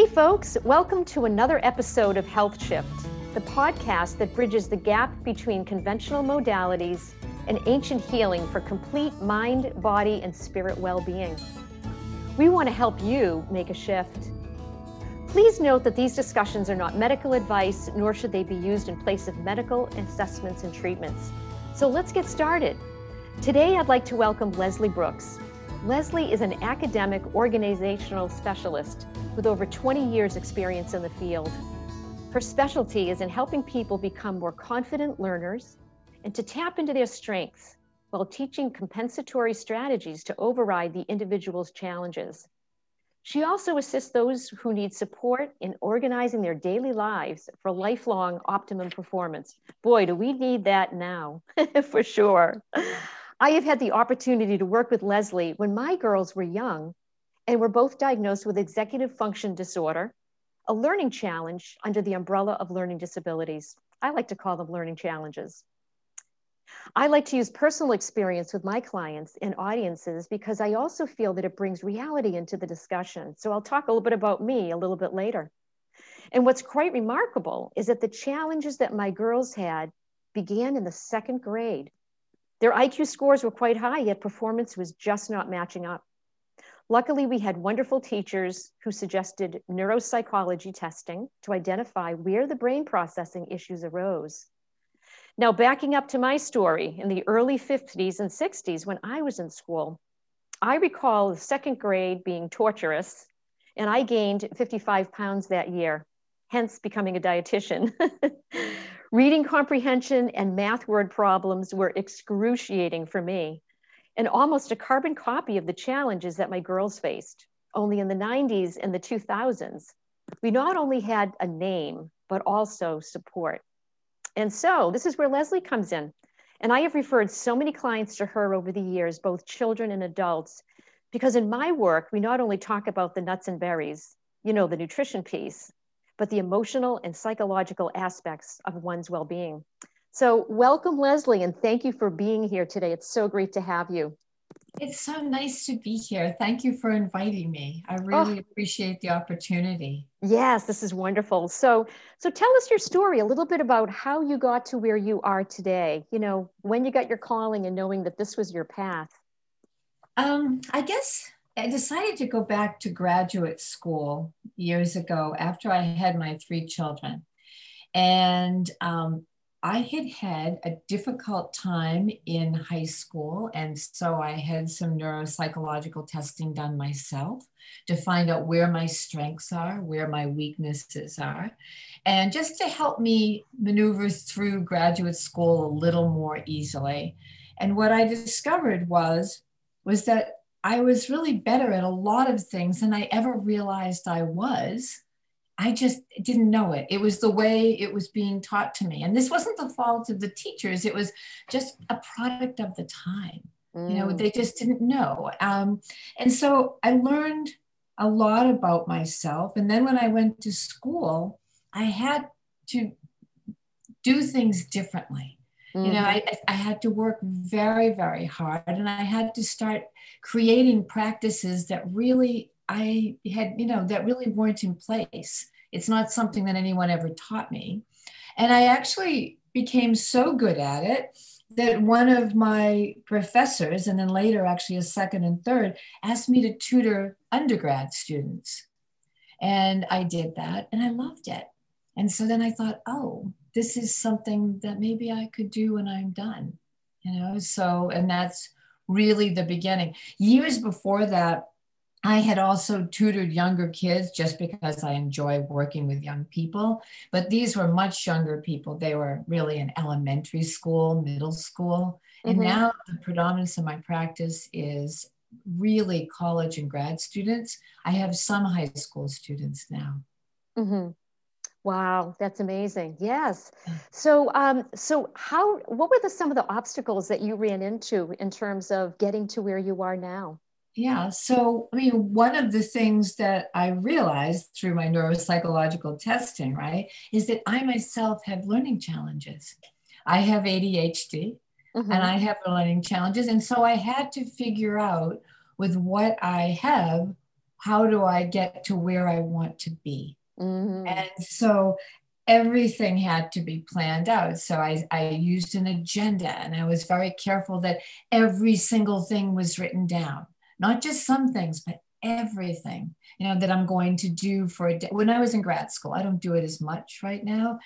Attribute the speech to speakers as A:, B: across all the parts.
A: Hey, folks, welcome to another episode of Health Shift, the podcast that bridges the gap between conventional modalities and ancient healing for complete mind, body, and spirit well being. We want to help you make a shift. Please note that these discussions are not medical advice, nor should they be used in place of medical assessments and treatments. So let's get started. Today, I'd like to welcome Leslee Brooks. Leslee is an academic organizational specialist with over 20 years' experience in the field. Her specialty is in helping people become more confident learners and to tap into their strengths while teaching compensatory strategies to override the individual's challenges. She also assists those who need support in organizing their daily lives for lifelong optimum performance. Boy, do we need that now, for sure. I have had the opportunity to work with Leslee when my girls were young and were both diagnosed with executive function disorder, a learning challenge under the umbrella of learning disabilities. I like to call them learning challenges. I like to use personal experience with my clients and audiences because I also feel that it brings reality into the discussion. So I'll talk a little bit about me a little bit later. And what's quite remarkable is that the challenges that my girls had began in the second grade. Their IQ scores were quite high, yet performance was just not matching up. Luckily, we had wonderful teachers who suggested neuropsychology testing to identify where the brain processing issues arose. Now, backing up to my story in the early 50s and 60s when I was in school, I recall the second grade being torturous, and I gained 55 pounds that year, hence becoming a dietitian. Reading comprehension and math word problems were excruciating for me, and almost a carbon copy of the challenges that my girls faced. Only in the 90s and the 2000s, we not only had a name, but also support. And so this is where Leslee comes in. And I have referred so many clients to her over the years, both children and adults, because in my work, we not only talk about the nuts and berries, you know, the nutrition piece, but the emotional and psychological aspects of one's well being. So, welcome, Leslee, and thank you for being here today. It's so great to have you.
B: It's so nice to be here. Thank you for inviting me. I really oh. appreciate the opportunity.
A: Yes, this is wonderful. So, so tell us your story a little bit about how you got to where you are today. You know, when you got your calling and knowing that this was your path.
B: Um, I guess I decided to go back to graduate school years ago after I had my three children. And um, I had had a difficult time in high school. And so I had some neuropsychological testing done myself to find out where my strengths are, where my weaknesses are, and just to help me maneuver through graduate school a little more easily. And what I discovered was, was that I was really better at a lot of things than I ever realized I was I just didn't know it. It was the way it was being taught to me. And this wasn't the fault of the teachers, it was just a product of the time. Mm. You know, mm. they just didn't know. Um, and so I learned a lot about myself. And then when I went to school, I had to do things differently. Mm-hmm. You know, mm-hmm. I, I had to work very, very hard and I had to start creating practices that really I had, you know, that really weren't in place. It's not something that anyone ever taught me. And I actually became so good at it that one of my professors, and then later actually a second and third, asked me to tutor undergrad students. And I did that and I loved it. And so then I thought, oh, this is something that maybe I could do when I'm done. You know, so, and that's really the beginning. Years before that, I had also tutored younger kids just because I enjoy working with young people, but these were much younger people. They were really in elementary school, middle school. And mm-hmm. now the predominance of my practice is really college and grad students. I have some high school students now.
A: Mm-hmm. Wow, that's amazing. Yes. So, um, so how? What were the some of the obstacles that you ran into in terms of getting to where you are now?
B: Yeah. So, I mean, one of the things that I realized through my neuropsychological testing, right, is that I myself have learning challenges. I have ADHD mm-hmm. and I have learning challenges. And so I had to figure out with what I have, how do I get to where I want to be? Mm-hmm. And so everything had to be planned out. So I, I used an agenda and I was very careful that every single thing was written down, not just some things, but everything you know that i'm going to do for a day when i was in grad school i don't do it as much right now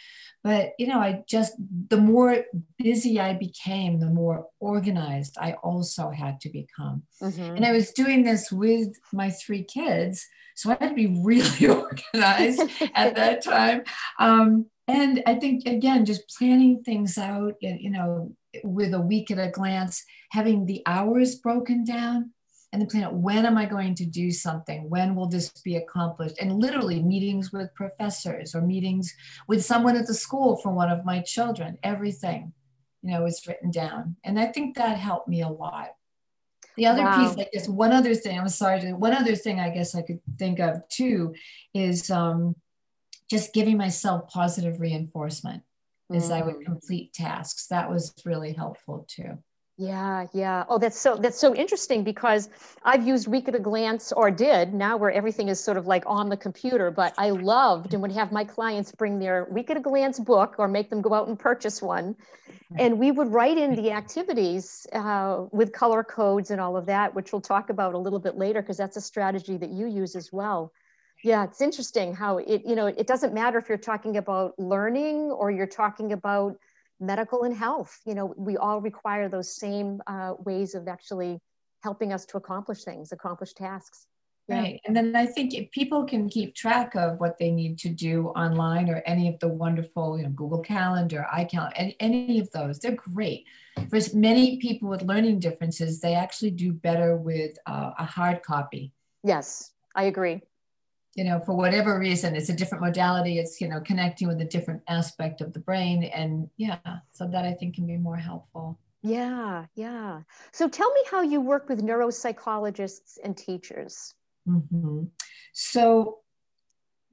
B: but you know i just the more busy i became the more organized i also had to become mm-hmm. and i was doing this with my three kids so I had to be really organized at that time. Um, and I think, again, just planning things out, you know, with a week at a glance, having the hours broken down and then plan out when am I going to do something? When will this be accomplished? And literally meetings with professors or meetings with someone at the school for one of my children, everything, you know, is written down. And I think that helped me a lot. The other wow. piece, I guess, one other thing, I'm sorry, one other thing I guess I could think of too is um, just giving myself positive reinforcement mm. as I would mm. complete tasks. That was really helpful too.
A: Yeah, yeah. Oh, that's so that's so interesting because I've used Week at a Glance or did now where everything is sort of like on the computer, but I loved and would have my clients bring their Week at a Glance book or make them go out and purchase one. And we would write in the activities uh, with color codes and all of that, which we'll talk about a little bit later because that's a strategy that you use as well. Yeah, it's interesting how it, you know, it doesn't matter if you're talking about learning or you're talking about medical and health. You know, we all require those same uh, ways of actually helping us to accomplish things, accomplish tasks.
B: Yeah. Right. And then I think if people can keep track of what they need to do online or any of the wonderful, you know, Google Calendar, iCalendar, any, any of those, they're great. For many people with learning differences, they actually do better with uh, a hard copy.
A: Yes, I agree
B: you know, for whatever reason, it's a different modality. It's, you know, connecting with a different aspect of the brain. And yeah, so that I think can be more helpful.
A: Yeah, yeah. So tell me how you work with neuropsychologists and teachers.
B: Mm-hmm. So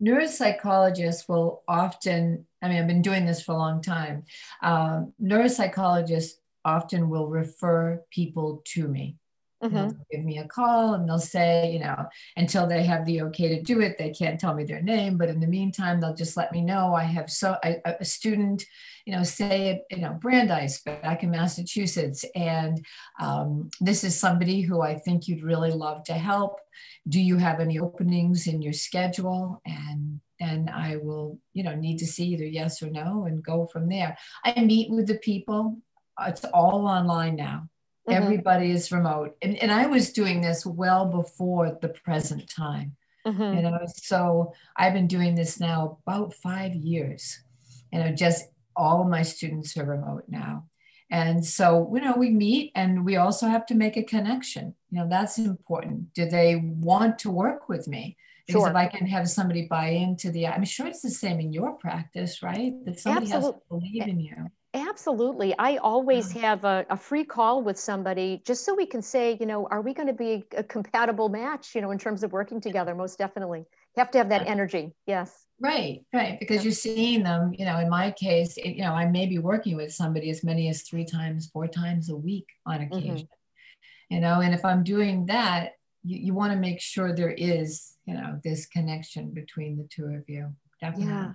B: neuropsychologists will often, I mean, I've been doing this for a long time. Um, neuropsychologists often will refer people to me. Mm-hmm. They'll give me a call and they'll say, you know, until they have the okay to do it, they can't tell me their name. But in the meantime, they'll just let me know I have so I, a student, you know, say, you know, Brandeis back in Massachusetts, and um, this is somebody who I think you'd really love to help. Do you have any openings in your schedule? And then I will, you know, need to see either yes or no and go from there. I meet with the people. It's all online now. Mm-hmm. Everybody is remote. And, and I was doing this well before the present time. Mm-hmm. You know, so I've been doing this now about five years. And just all of my students are remote now. And so, you know, we meet and we also have to make a connection. You know, that's important. Do they want to work with me? Because sure. if I can have somebody buy into the, I'm sure it's the same in your practice, right? That somebody Absolutely. has to believe in you.
A: Absolutely. I always have a, a, free call with somebody just so we can say, you know, are we going to be a compatible match, you know, in terms of working together? Most definitely. You have to have that energy. Yes.
B: Right, right. Because yeah. you're seeing them, you know, in my case, it, you know, I may be working with somebody as many as three times, four times a week on occasion. Mm-hmm. You know, and if I'm doing that, you, you want to make sure there is, you know, this connection between the two of you. Definitely.
A: Yeah.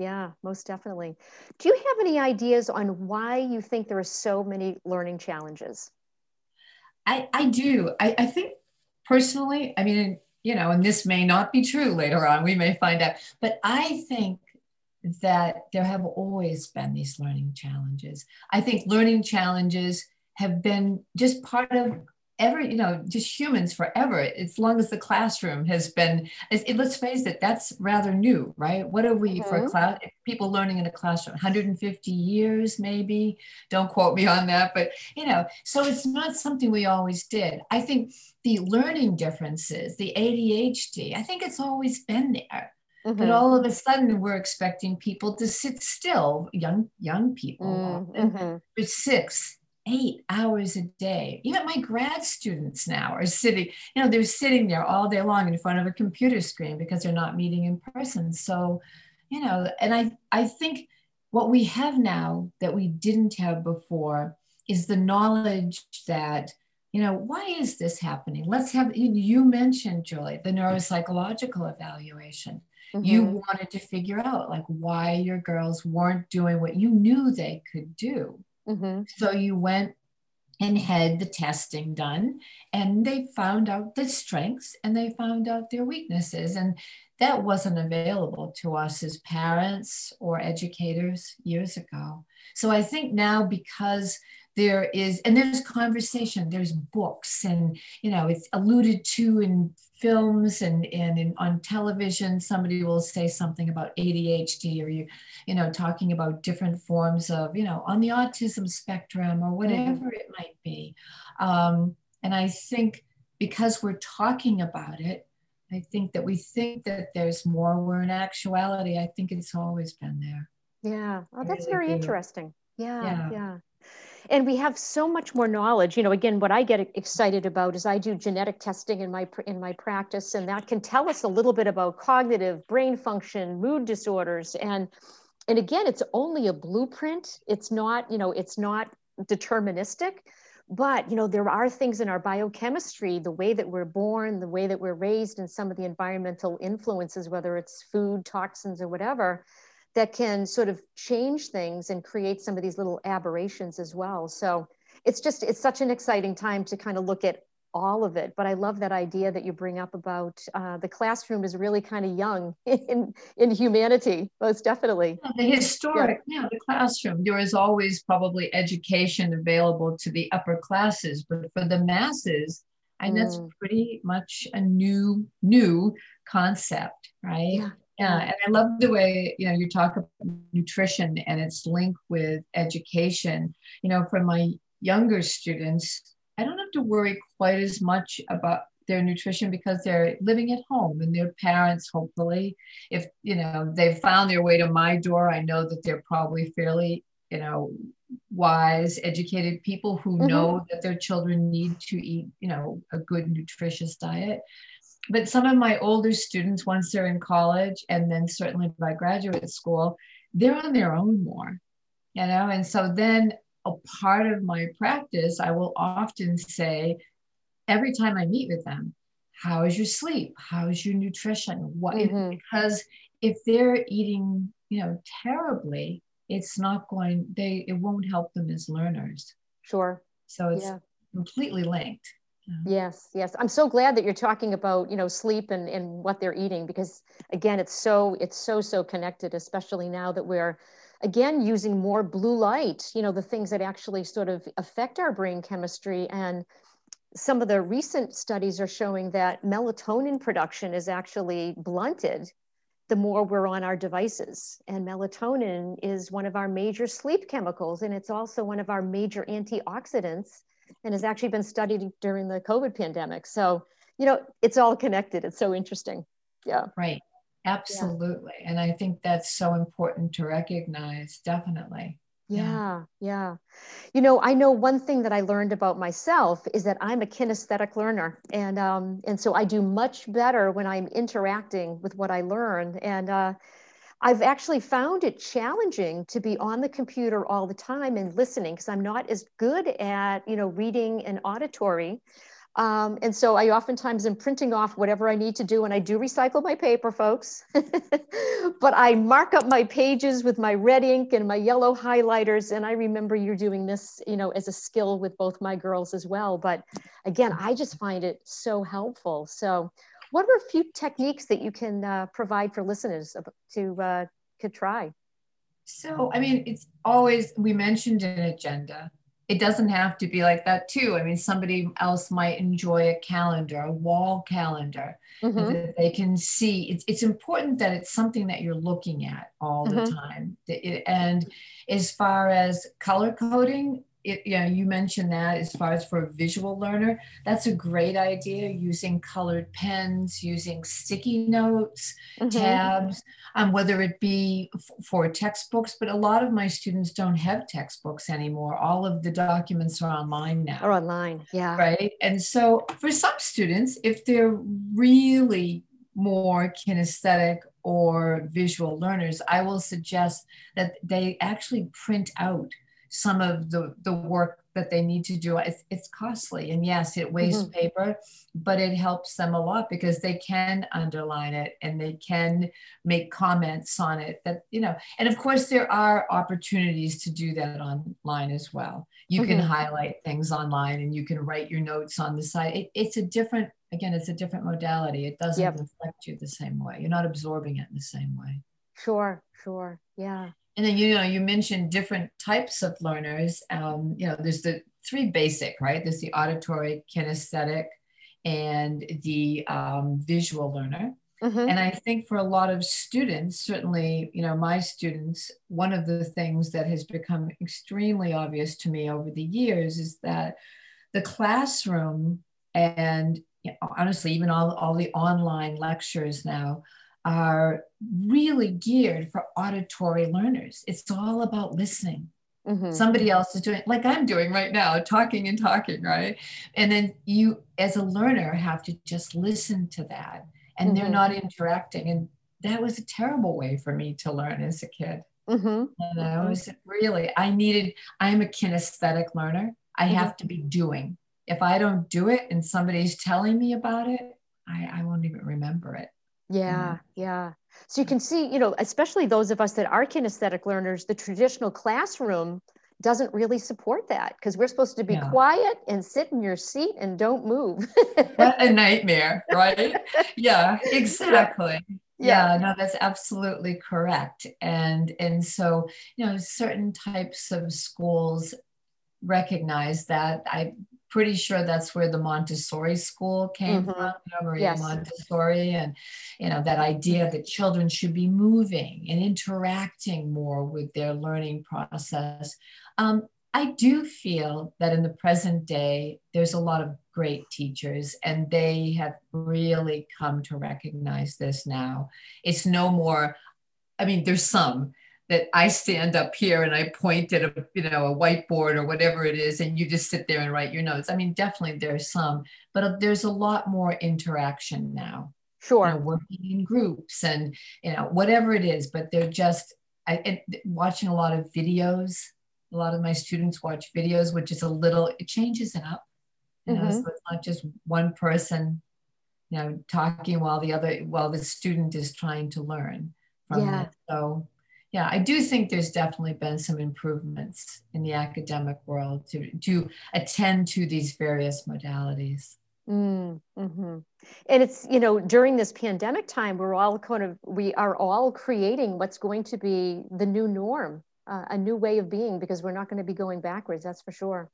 A: Yeah, most definitely. Do you have any ideas on why you think there are so many learning challenges?
B: I, I do. I, I think personally, I mean, you know, and this may not be true later on, we may find out, but I think that there have always been these learning challenges. I think learning challenges have been just part of every you know just humans forever as long as the classroom has been it, let's face it that's rather new right what are we mm-hmm. for class people learning in a classroom 150 years maybe don't quote me on that but you know so it's not something we always did i think the learning differences the adhd i think it's always been there Mm-hmm. But all of a sudden, we're expecting people to sit still, young young people, mm-hmm. for six, eight hours a day. Even my grad students now are sitting, you know, they're sitting there all day long in front of a computer screen because they're not meeting in person. So, you know, and I, I think what we have now that we didn't have before is the knowledge that you know, why is this happening? Let's have, you mentioned, Julie, the neuropsychological evaluation. Mm-hmm. You wanted to figure out like why your girls weren't doing what you knew they could do. Mm-hmm. So you went and had the testing done and they found out the strengths and they found out their weaknesses. And that wasn't available to us as parents or educators years ago. So I think now because there is and there's conversation there's books and you know it's alluded to in films and and in, on television. Somebody will say something about adhd or you you know talking about different forms of you know on the autism spectrum or whatever mm. it might be. Um, and i think because we're talking about it i think that we think that there's more. Where in actuality. I think it's always been there.
A: Yeah. Oh, that's really very interesting. Yeah, yeah. yeah and we have so much more knowledge. You know again what i get excited about is i do genetic testing in my in my practice and that can tell us a little bit about cognitive brain function mood disorders. And and again it's only a blueprint. It's not you know it's not deterministic but you know there are things in our biochemistry the way that we're born the way that we're raised and some of the environmental influences whether it's food toxins or whatever that can sort of change things and create some of these little aberrations as well. So it's just, it's such an exciting time to kind of look at all of it. But I love that idea that you bring up about uh, the classroom is really kind of young in, in humanity, most definitely.
B: The historic, yeah. yeah, the classroom, there is always probably education available to the upper classes, but for the masses, and mm. that's pretty much a new, new concept, right? Yeah. Yeah, and I love the way you know you talk about nutrition and its link with education. You know, for my younger students, I don't have to worry quite as much about their nutrition because they're living at home and their parents hopefully if you know they've found their way to my door i know that they're probably fairly you know wise educated people who mm-hmm. know that their children need to eat you know a good nutritious diet but some of my older students, once they're in college and then certainly by graduate school, they're on their own more, you know? And so then a part of my practice, I will often say, every time I meet with them, how is your sleep? How is your nutrition? What mm-hmm. because if they're eating, you know, terribly, it's not going, they it won't help them as learners.
A: Sure.
B: So it's yeah. completely linked.
A: Yes, yes. I'm so glad that you're talking about, you know, sleep and, and what they're eating because again, it's so it's so so connected, especially now that we're again using more blue light, you know, the things that actually sort of affect our brain chemistry and some of the recent studies are showing that melatonin production is actually blunted the more we're on our devices. And melatonin is one of our major sleep chemicals, and it's also one of our major antioxidants and has actually been studied during the COVID pandemic. So, you know, it's all connected. It's so interesting. Yeah.
B: Right. Absolutely. Yeah. And I think that's so important to recognize, definitely.
A: Yeah, yeah. You know, I know one thing that I learned about myself is that I'm a kinesthetic learner, and um, and so I do much better when I'm interacting with what I learn. And uh, I've actually found it challenging to be on the computer all the time and listening because I'm not as good at, you know, reading and auditory. Um, and so I oftentimes am printing off whatever I need to do, and I do recycle my paper, folks. but I mark up my pages with my red ink and my yellow highlighters. And I remember you're doing this, you know, as a skill with both my girls as well. But again, I just find it so helpful. So what are a few techniques that you can uh, provide for listeners to uh, could try?
B: So, I mean, it's always we mentioned an agenda. It doesn't have to be like that too. I mean, somebody else might enjoy a calendar, a wall calendar mm-hmm. that they can see. It's, it's important that it's something that you're looking at all mm-hmm. the time. And as far as color coding, it, you you mentioned that as far as for a visual learner, that's a great idea using colored pens, using sticky notes, mm-hmm. tabs, um, whether it be f- for textbooks, but a lot of my students don't have textbooks anymore. All of the documents are online now.
A: Are online, yeah.
B: Right. And so for some students, if they're really more kinesthetic or visual learners, I will suggest that they actually print out some of the, the work that they need to do. It's, it's costly. And yes, it wastes mm-hmm. paper, but it helps them a lot because they can underline it and they can make comments on it that, you know, and of course, there are opportunities to do that online as well. You mm-hmm. can highlight things online and you can write your notes on the side. It, it's a different, again, it's a different modality. It doesn't yep. affect you the same way. You're not absorbing it in the same way.
A: Sure, sure. Yeah.
B: And then, you know, you mentioned different types of learners. Um, you know, there's the three basic, right? There's the auditory, kinesthetic, and the um, visual learner. Mm-hmm. And I think for a lot of students, certainly, you know, my students, one of the things that has become extremely obvious to me over the years is that the classroom and you know, honestly, even all, all the online lectures now are really geared for auditory learners. It's all about listening. Mm-hmm. Somebody else is doing, like I'm doing right now, talking and talking, right? And then you, as a learner, have to just listen to that, and mm-hmm. they're not interacting. And that was a terrible way for me to learn as a kid. Mm-hmm. And I was really, I needed, I'm a kinesthetic learner. I mm-hmm. have to be doing. If I don't do it and somebody's telling me about it, I, I won't even remember it.
A: Yeah, mm-hmm. yeah. So you can see, you know, especially those of us that are kinesthetic learners, the traditional classroom doesn't really support that because we're supposed to be yeah. quiet and sit in your seat and don't move.
B: what a nightmare, right? yeah, exactly. Yeah. yeah. no, that's absolutely correct. And and so, you know, certain types of schools recognize that. I pretty sure that's where the Montessori school came mm-hmm. from, Maria yes. Montessori, and you know that idea that children should be moving and interacting more with their learning process. Um, I do feel that in the present day, there's a lot of great teachers, and they have really come to recognize this now. It's no more. I mean, there's some, that I stand up here and I point at a you know a whiteboard or whatever it is, and you just sit there and write your notes. I mean, definitely there's some, but uh, there's a lot more interaction now.
A: Sure,
B: you know, working in groups and you know whatever it is, but they're just I, watching a lot of videos. A lot of my students watch videos, which is a little it changes it up. You know, mm-hmm. so it's not just one person, you know, talking while the other while the student is trying to learn from yeah. it. So yeah, I do think there's definitely been some improvements in the academic world to, to attend to these various modalities.
A: Mm, hmm And it's, you know, during this pandemic time, we're all kind of, we are all creating what's going to be the new norm, uh, a new way of being, because we're not going to be going backwards, that's for sure.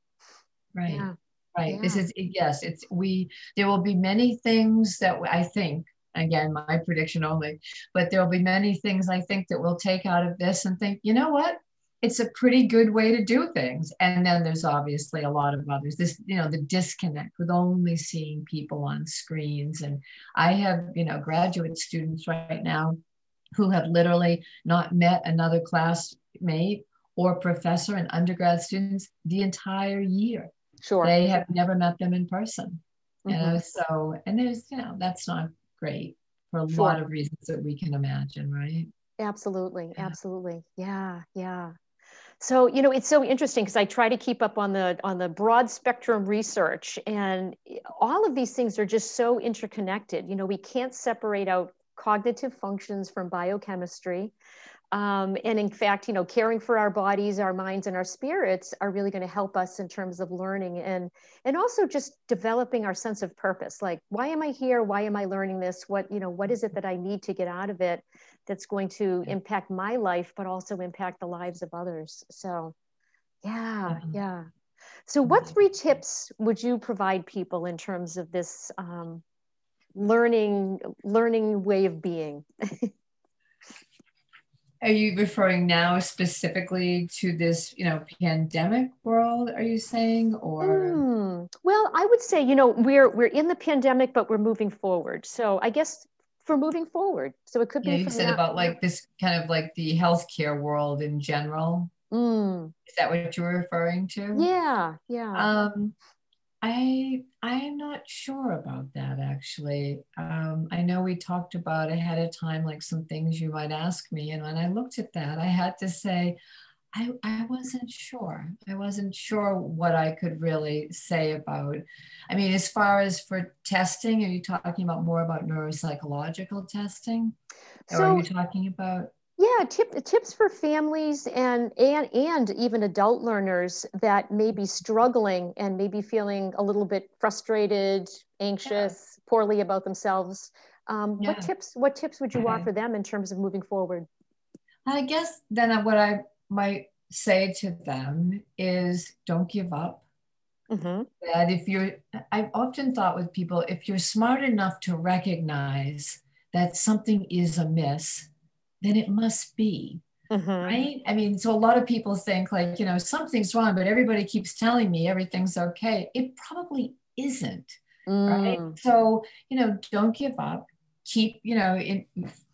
B: Right. Yeah. Right. Yeah. This is, yes, it's, we, there will be many things that I think again, my prediction only, but there'll be many things I think that we'll take out of this and think, you know what? It's a pretty good way to do things. And then there's obviously a lot of others. This, you know, the disconnect with only seeing people on screens. And I have, you know, graduate students right now who have literally not met another classmate or professor and undergrad students the entire year.
A: Sure.
B: They have never met them in person. Mm-hmm. You know, so and there's, you know, that's not great for a sure. lot of reasons that we can imagine, right?
A: Absolutely, yeah. absolutely. Yeah, yeah. So, you know, it's so interesting because I try to keep up on the on the broad spectrum research and all of these things are just so interconnected. You know, we can't separate out cognitive functions from biochemistry. Um, and in fact, you know, caring for our bodies, our minds, and our spirits are really going to help us in terms of learning and and also just developing our sense of purpose. Like, why am I here? Why am I learning this? What you know, what is it that I need to get out of it that's going to impact my life, but also impact the lives of others? So, yeah, yeah. So, what three tips would you provide people in terms of this um, learning learning way of being?
B: Are you referring now specifically to this, you know, pandemic world? Are you saying, or? Mm,
A: well, I would say, you know, we're we're in the pandemic, but we're moving forward. So I guess for moving forward. So it could
B: yeah,
A: be.
B: You said about like this kind of like the healthcare world in general. Mm. Is that what you were referring to?
A: Yeah, yeah.
B: Um, I I'm not sure about that actually. Um, I know we talked about ahead of time like some things you might ask me, and when I looked at that, I had to say, I, I wasn't sure. I wasn't sure what I could really say about. I mean, as far as for testing, are you talking about more about neuropsychological testing? So, or are you talking about?
A: Yeah, tip, tips for families and, and and even adult learners that may be struggling and maybe feeling a little bit frustrated, anxious, yeah. poorly about themselves. Um, yeah. What tips What tips would you okay. offer them in terms of moving forward?
B: I guess then what I might say to them is don't give up. Mm-hmm. That if you're, I've often thought with people, if you're smart enough to recognize that something is amiss, then it must be. Mm-hmm. Right. I mean, so a lot of people think like, you know, something's wrong, but everybody keeps telling me everything's okay. It probably isn't. Mm. Right. So, you know, don't give up. Keep, you know, in,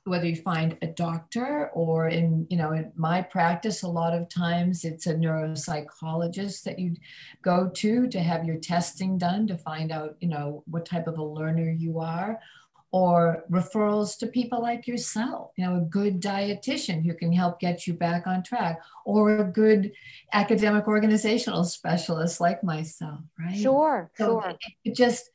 B: whether you find a doctor or in you know in my practice a lot of times it's a neuropsychologist that you go to to have your testing done to find out you know what type of a learner you are or referrals to people like yourself you know a good dietitian who can help get you back on track or a good academic organizational specialist like myself right
A: sure so sure
B: it just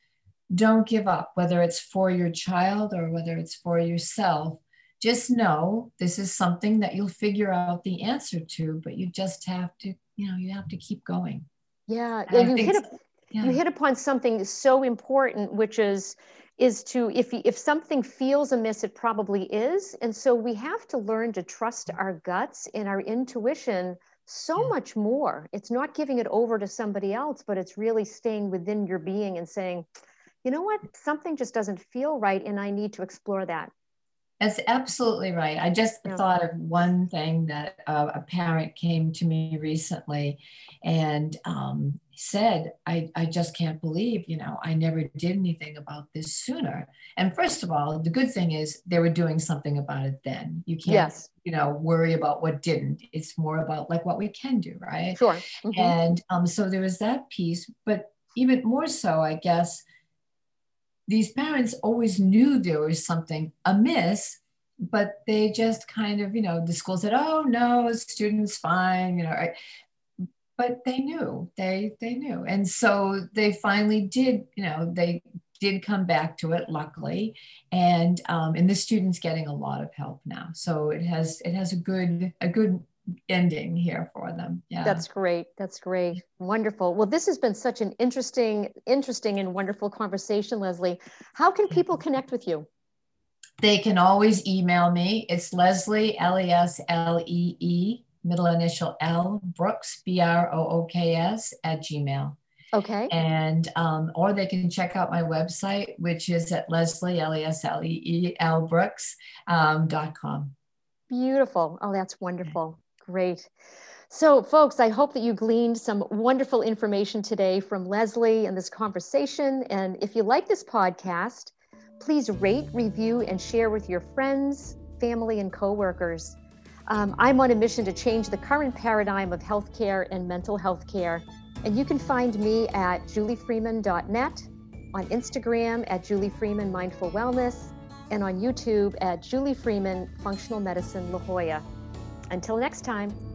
B: don't give up, whether it's for your child or whether it's for yourself. Just know this is something that you'll figure out the answer to, but you just have to, you know, you have to keep going.
A: Yeah, and, you hit, a, yeah. you hit upon something so important, which is is to if if something feels amiss, it probably is, and so we have to learn to trust mm-hmm. our guts and our intuition so much more. It's not giving it over to somebody else, but it's really staying within your being and saying, you know what, something just doesn't feel right and I need to explore that.
B: That's absolutely right. I just yeah. thought of one thing that uh, a parent came to me recently and um, said, I, I just can't believe, you know, I never did anything about this sooner. And first of all, the good thing is they were doing something about it then. You can't, yes. you know, worry about what didn't. It's more about like what we can do, right?
A: Sure. Mm-hmm.
B: And um, so there was that piece. But even more so, I guess, these parents always knew there was something amiss, but they just kind of, you know, the school said, "Oh no, student's fine," you know. Right? But they knew, they they knew, and so they finally did, you know, they did come back to it, luckily, and um, and the student's getting a lot of help now. So it has it has a good a good ending here for them. Yeah.
A: That's great. That's great. Wonderful. Well, this has been such an interesting, interesting and wonderful conversation, Leslee. How can people connect with you?
B: They can always email me. It's Leslee, L E S L E E, middle initial L, Brooks, B R O O K S, at Gmail.
A: Okay.
B: And, um, or they can check out my website, which is at Leslee, L E S L E E L Brooks, um, dot com.
A: Beautiful. Oh, that's wonderful. Great. So, folks, I hope that you gleaned some wonderful information today from Leslee and this conversation. And if you like this podcast, please rate, review, and share with your friends, family, and coworkers. Um, I'm on a mission to change the current paradigm of healthcare and mental health care. And you can find me at juliefreeman.net, on Instagram at Julie Freeman Mindful Wellness, and on YouTube at Julie Freeman Functional Medicine La Jolla. Until next time.